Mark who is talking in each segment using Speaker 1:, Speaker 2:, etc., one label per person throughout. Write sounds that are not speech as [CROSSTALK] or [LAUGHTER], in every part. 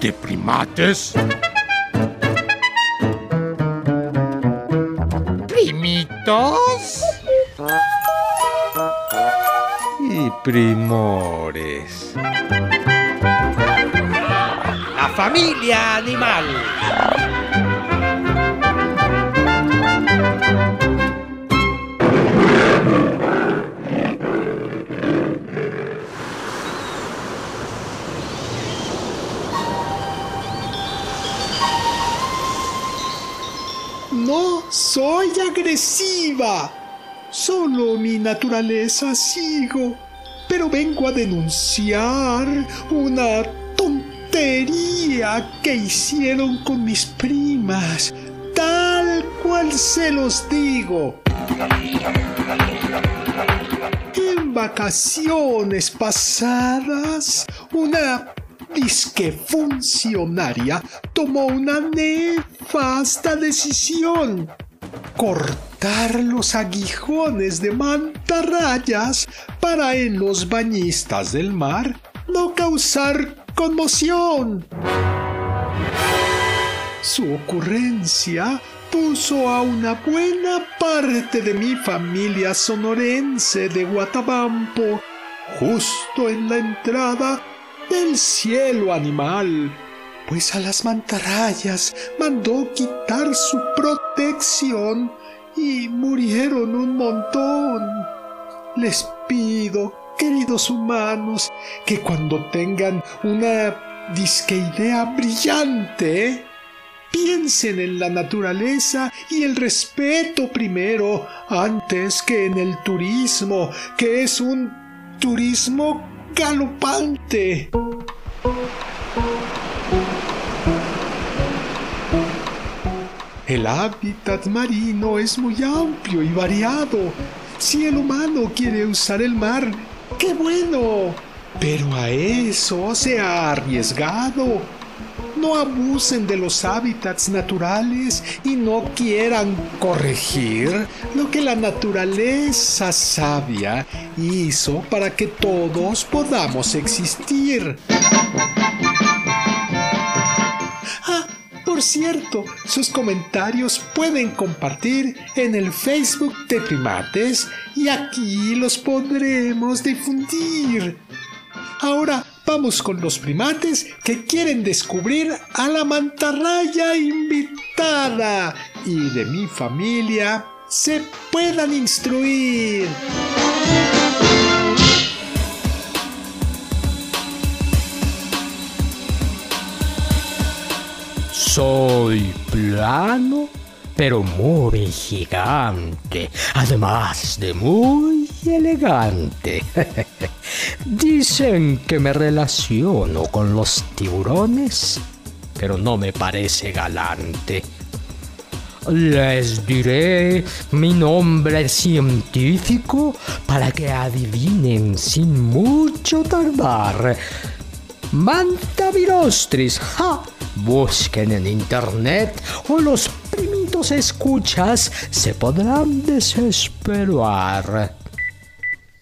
Speaker 1: ¿De primates? ¿Primitos?
Speaker 2: Y primores.
Speaker 1: La familia animal.
Speaker 3: Agresiva. Solo mi naturaleza sigo. Pero vengo a denunciar una tontería que hicieron con mis primas. Tal cual se los digo. En vacaciones pasadas, una disque funcionaria tomó una nefasta decisión. Cortar los aguijones de mantarrayas para en los bañistas del mar no causar conmoción. Su ocurrencia puso a una buena parte de mi familia sonorense de Guatabampo justo en la entrada del cielo animal, pues a las mantarrayas mandó quitar su protección y murieron un montón. Les pido, queridos humanos, que cuando tengan una disque idea brillante, piensen en la naturaleza y el respeto primero antes que en el turismo, que es un turismo galopante. El hábitat marino es muy amplio y variado. Si el humano quiere usar el mar, ¡qué bueno! Pero a eso se ha arriesgado. No abusen de los hábitats naturales y no quieran corregir lo que la naturaleza sabia hizo para que todos podamos existir. Por cierto, sus comentarios pueden compartir en el Facebook de Primates y aquí los podremos difundir. Ahora vamos con los primates que quieren descubrir a la mantarraya invitada y de mi familia se puedan instruir.
Speaker 4: Soy plano, pero muy gigante, además de muy elegante. [LAUGHS] Dicen que me relaciono con los tiburones, pero no me parece galante. Les diré mi nombre científico para que adivinen sin mucho tardar. Mantavirostris. ¡Ja! Busquen en internet o los primitos escuchas se podrán desesperar.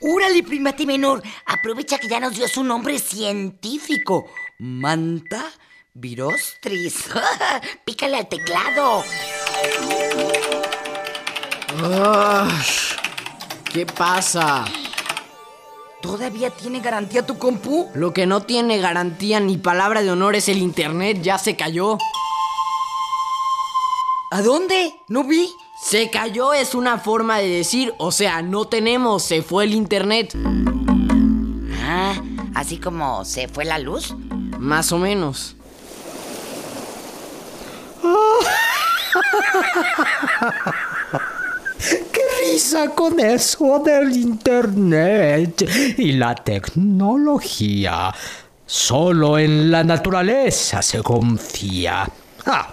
Speaker 5: ¡Órale, primate menor! Aprovecha que ya nos dio su nombre científico. Manta virostris. [LAUGHS] Pícale al teclado.
Speaker 6: ¿Qué pasa?
Speaker 5: ¿Todavía tiene garantía tu compu?
Speaker 6: Lo que no tiene garantía ni palabra de honor es el internet, ya se cayó.
Speaker 5: ¿A dónde? No vi.
Speaker 6: Se cayó es una forma de decir, o sea, no tenemos, se fue el internet.
Speaker 5: Ah, así como se fue la luz.
Speaker 6: Más o menos. [LAUGHS]
Speaker 4: ¡Qué con eso del internet y la tecnología! Solo en la naturaleza se confía. Ah,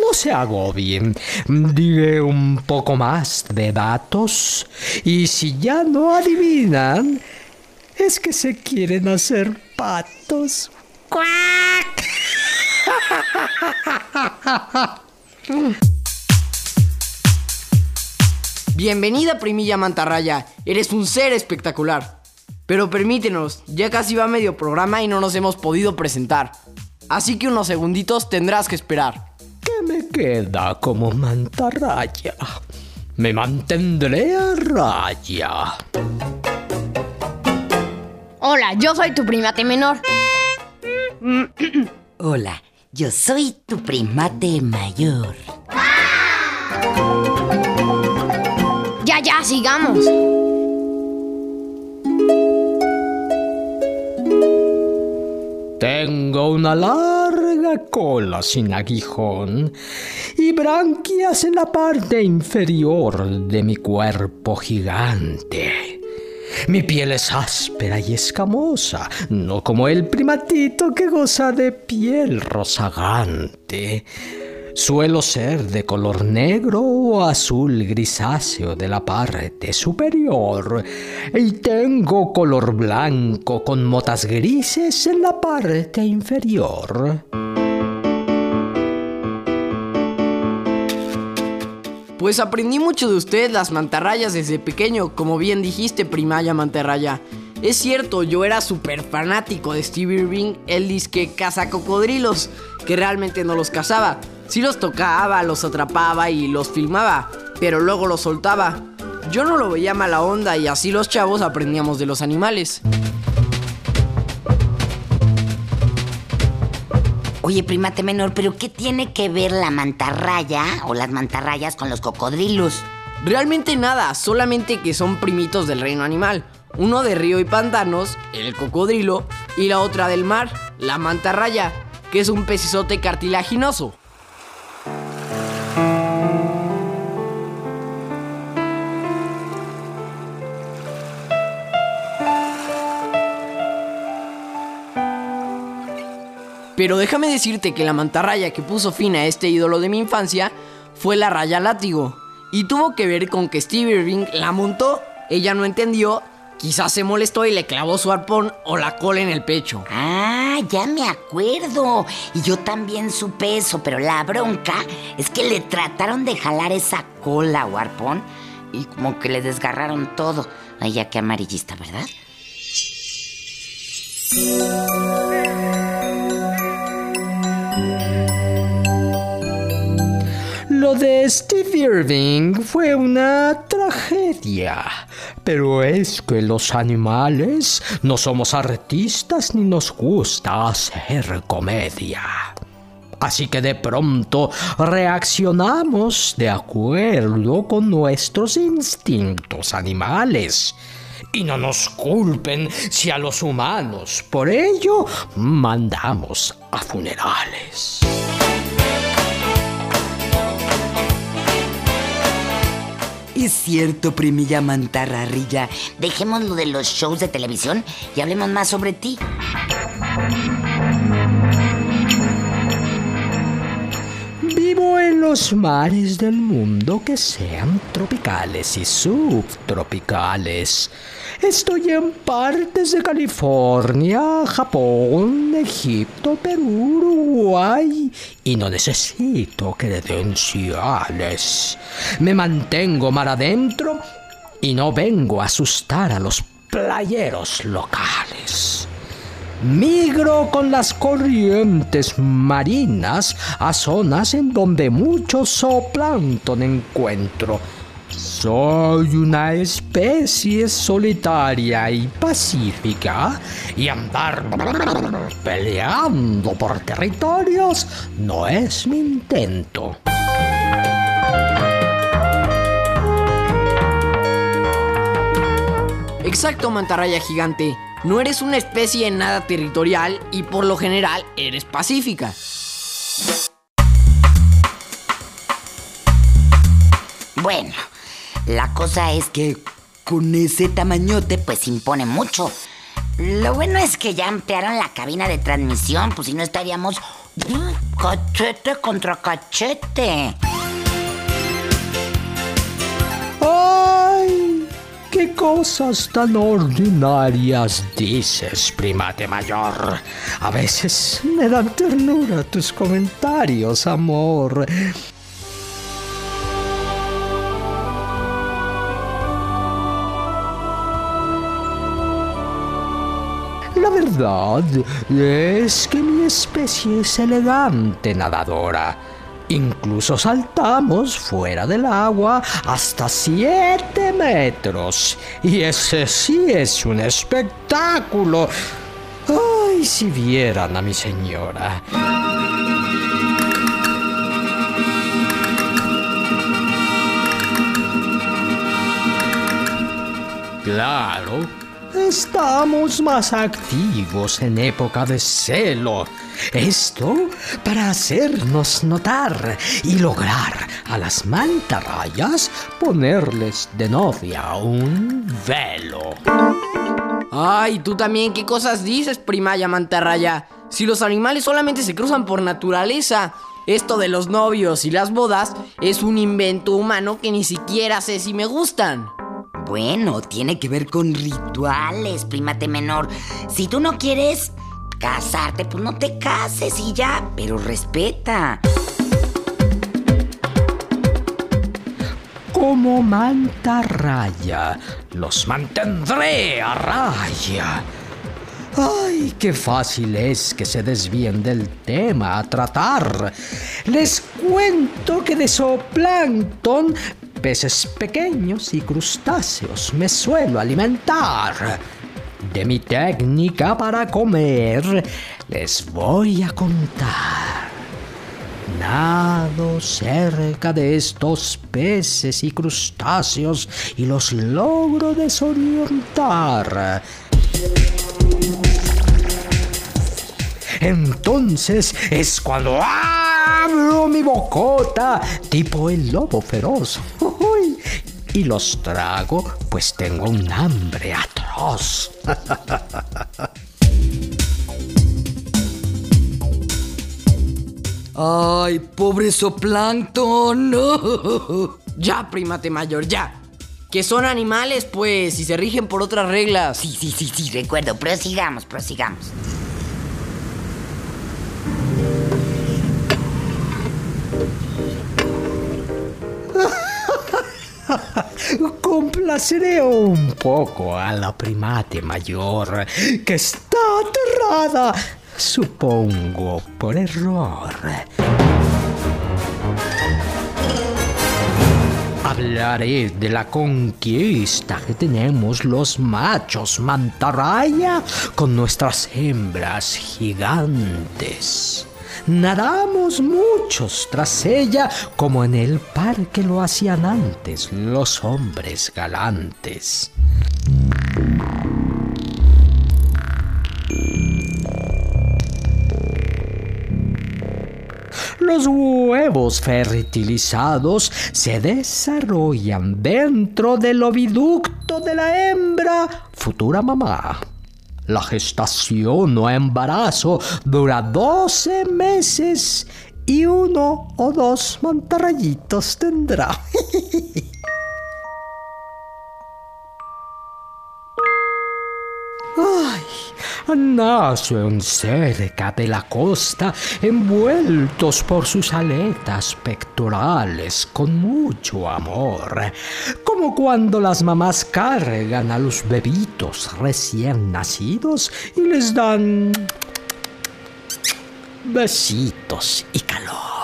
Speaker 4: no se agobien. Diré un poco más de datos y si ya no adivinan, es que se quieren hacer patos. ¡Cuac! [LAUGHS]
Speaker 6: Bienvenida, primilla mantarraya. Eres un ser espectacular. Pero permítenos, ya casi va medio programa y no nos hemos podido presentar. Así que unos segunditos tendrás que esperar.
Speaker 4: ¿Qué me queda como mantarraya? Me mantendré a raya.
Speaker 7: Hola, yo soy tu primate menor. [CLEARS THROAT]
Speaker 5: Hola, yo soy tu primate mayor.
Speaker 7: Ya, sigamos.
Speaker 4: Tengo una larga cola sin aguijón y branquias en la parte inferior de mi cuerpo gigante. Mi piel es áspera y escamosa, no como el primatito que goza de piel rozagante. Suelo ser de color negro o azul grisáceo de la parte superior y tengo color blanco con motas grises en la parte inferior.
Speaker 6: Pues aprendí mucho de usted las mantarrayas desde pequeño, como bien dijiste, primaya mantarraya. Es cierto, yo era súper fanático de Steve Irving, el disque caza cocodrilos, que realmente no los cazaba. Sí los tocaba, los atrapaba y los filmaba, pero luego los soltaba. Yo no lo veía mala onda y así los chavos aprendíamos de los animales.
Speaker 5: Oye, primate menor, ¿pero qué tiene que ver la mantarraya o las mantarrayas con los cocodrilos?
Speaker 6: Realmente nada, solamente que son primitos del reino animal. Uno de río y pantanos, el cocodrilo, y la otra del mar, la mantarraya, que es un pecesote cartilaginoso. Pero déjame decirte que la mantarraya que puso fin a este ídolo de mi infancia fue la raya látigo. Y tuvo que ver con que Steve Irving la montó, ella no entendió, quizás se molestó y le clavó su arpón o la cola en el pecho.
Speaker 5: Ah, ya me acuerdo. Y yo también supe eso, pero la bronca es que le trataron de jalar esa cola o arpón y como que le desgarraron todo. Ay, ya qué amarillista, ¿verdad?
Speaker 4: Lo de Steve Irving fue una tragedia, pero es que los animales no somos artistas ni nos gusta hacer comedia. Así que de pronto reaccionamos de acuerdo con nuestros instintos animales. Y no nos culpen si a los humanos por ello mandamos a funerales.
Speaker 5: Es cierto, primilla mantarrarrilla. Dejemos lo de los shows de televisión y hablemos más sobre ti.
Speaker 4: Vivo en los mares del mundo que sean tropicales y subtropicales. Estoy en partes de California, Japón, Egipto, Perú, Uruguay y no necesito credenciales. Me mantengo mar adentro y no vengo a asustar a los playeros locales. Migro con las corrientes marinas a zonas en donde mucho zooplancton encuentro. Soy una especie solitaria y pacífica y andar peleando por territorios no es mi intento.
Speaker 6: Exacto, mantarraya gigante. No eres una especie nada territorial y por lo general eres pacífica.
Speaker 5: Bueno, la cosa es que con ese tamañote pues impone mucho. Lo bueno es que ya ampliaron la cabina de transmisión, pues si no estaríamos cachete contra cachete.
Speaker 4: ¡Ay! ¿Qué cosas tan ordinarias dices, primate mayor? A veces me dan ternura tus comentarios, amor. La verdad es que mi especie es elegante nadadora. Incluso saltamos fuera del agua hasta 7 metros. Y ese sí es un espectáculo. Ay, si vieran a mi señora. Claro, estamos más activos en época de celo. Esto para hacernos notar y lograr a las mantarrayas ponerles de novia un velo.
Speaker 6: Ay, tú también, ¿qué cosas dices, primaya mantarraya? Si los animales solamente se cruzan por naturaleza. Esto de los novios y las bodas es un invento humano que ni siquiera sé si me gustan.
Speaker 5: Bueno, tiene que ver con rituales, primate menor. Si tú no quieres casarte, pues no te cases y ya, pero respeta.
Speaker 4: Como mantarraya, los mantendré a raya. Ay, qué fácil es que se desvíen del tema a tratar. Les cuento que de zooplancton peces pequeños y crustáceos me suelo alimentar. De mi técnica para comer les voy a contar. Nado cerca de estos peces y crustáceos y los logro desorientar. Entonces es cuando abro mi bocota, tipo el lobo feroz. Uy, y los trago, pues tengo un hambre atroz.
Speaker 6: Ay, pobre zooplancton. No. [LAUGHS] Ya, primate mayor, ya. Que son animales, pues, y se rigen por otras reglas.
Speaker 5: Sí, sí, sí, sí, recuerdo. Prosigamos, prosigamos.
Speaker 4: Complaceré un poco a la primate mayor, que está aterrada, supongo, por error. Hablaré de la conquista que tenemos los machos mantarraya con nuestras hembras gigantes. Nadamos muchos tras ella como en el parque lo hacían antes los hombres galantes. Los huevos fertilizados se desarrollan dentro del oviducto de la hembra, futura mamá. La gestación o embarazo dura 12 meses y uno o dos mantarrayitos tendrá. [LAUGHS] nacen cerca de la costa, envueltos por sus aletas pectorales con mucho amor, como cuando las mamás cargan a los bebitos recién nacidos y les dan besitos y calor.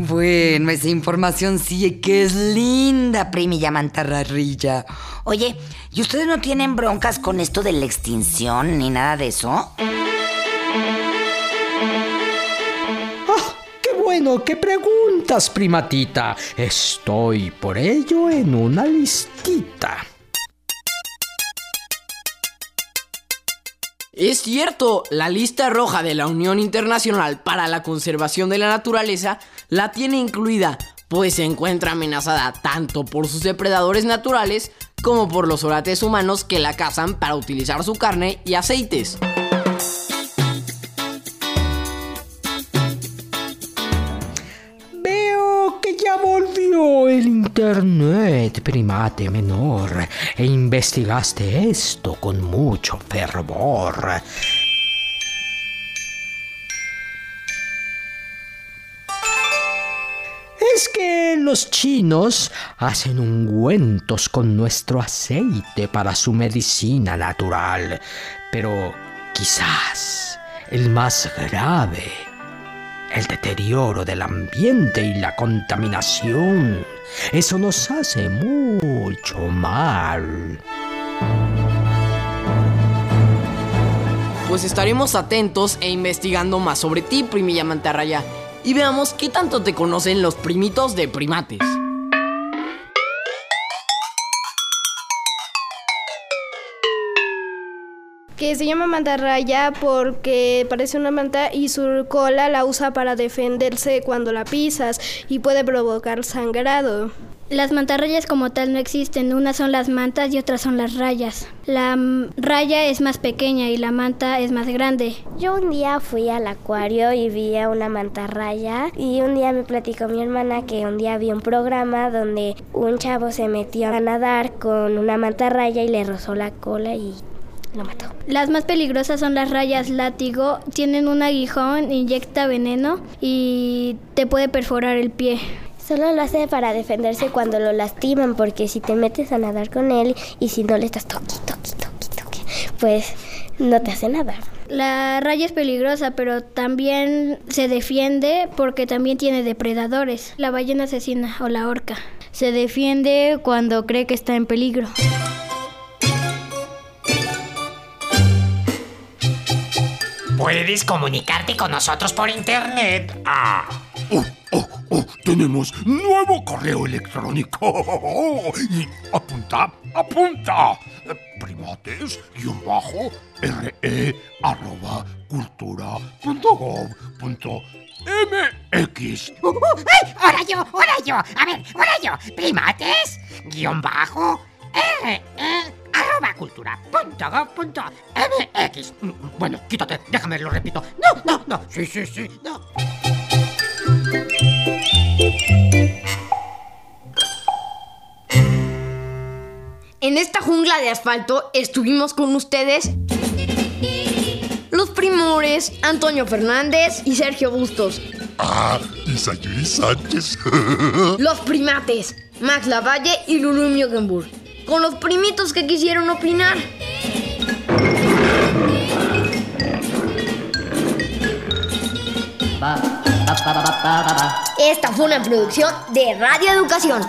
Speaker 5: Bueno, esa información sí que es linda, primilla mantarrarrilla. Oye, ¿y ustedes no tienen broncas con esto de la extinción ni nada de eso?
Speaker 4: ¡Ah! ¡Qué bueno que preguntas, primatita! Estoy por ello en una listita.
Speaker 6: Es cierto, la lista roja de la Unión Internacional para la Conservación de la Naturaleza la tiene incluida, pues se encuentra amenazada tanto por sus depredadores naturales como por los orates humanos que la cazan para utilizar su carne y aceites.
Speaker 4: Primate menor, e investigaste esto con mucho fervor. es que los chinos hacen ungüentos con nuestro aceite para su medicina natural, pero quizás el más grave, el deterioro del ambiente y la contaminación, eso nos hace mucho mal.
Speaker 6: Pues estaremos atentos e investigando más sobre ti, primilla mantarraya, y veamos qué tanto te conocen los primitos de primates.
Speaker 8: Que se llama mantarraya porque parece una manta y su cola la usa para defenderse cuando la pisas y puede provocar sangrado.
Speaker 9: Las mantarrayas como tal no existen, unas son las mantas y otras son las rayas. La raya es más pequeña y la manta es más grande.
Speaker 10: Yo un día fui al acuario y vi a una mantarraya y un día me platicó mi hermana que un día vi un programa donde un chavo se metió a nadar con una mantarraya y le rozó la cola y lo mató.
Speaker 9: Las más peligrosas son las rayas látigo, tienen un aguijón, inyecta veneno y te puede perforar el pie.
Speaker 10: Solo lo hace para defenderse cuando lo lastiman, porque si te metes a nadar con él y si no le estás toqui, toqui, toqui, toqui, pues no te hace nada.
Speaker 9: La raya es peligrosa, pero también se defiende porque también tiene depredadores. La ballena asesina o la orca. Se defiende cuando cree que está en peligro.
Speaker 11: Puedes comunicarte con nosotros por internet. Ah.
Speaker 1: Oh, oh, oh, tenemos nuevo correo electrónico. Y apunta, apunta. Primates, guion bajo, re, arroba, cultura, punto gov, punto MX.
Speaker 11: Uh, uh, ¡Ay! ¡Ahora yo! ¡Ahora yo! A ver, ahora yo. Primates, guion bajo, re, arroba cultura punto gov punto MX. Bueno, quítate, déjame, lo repito. No, no, no. Sí, sí, sí, no.
Speaker 7: En esta jungla de asfalto estuvimos con ustedes los primores Antonio Fernández y Sergio Bustos.
Speaker 1: Ah, y Sayuri Sánchez. [LAUGHS]
Speaker 7: Los primates Max Lavalle y Lulu Miogenburg. Con los primitos que quisieron opinar. Esta fue una producción de Radio Educación.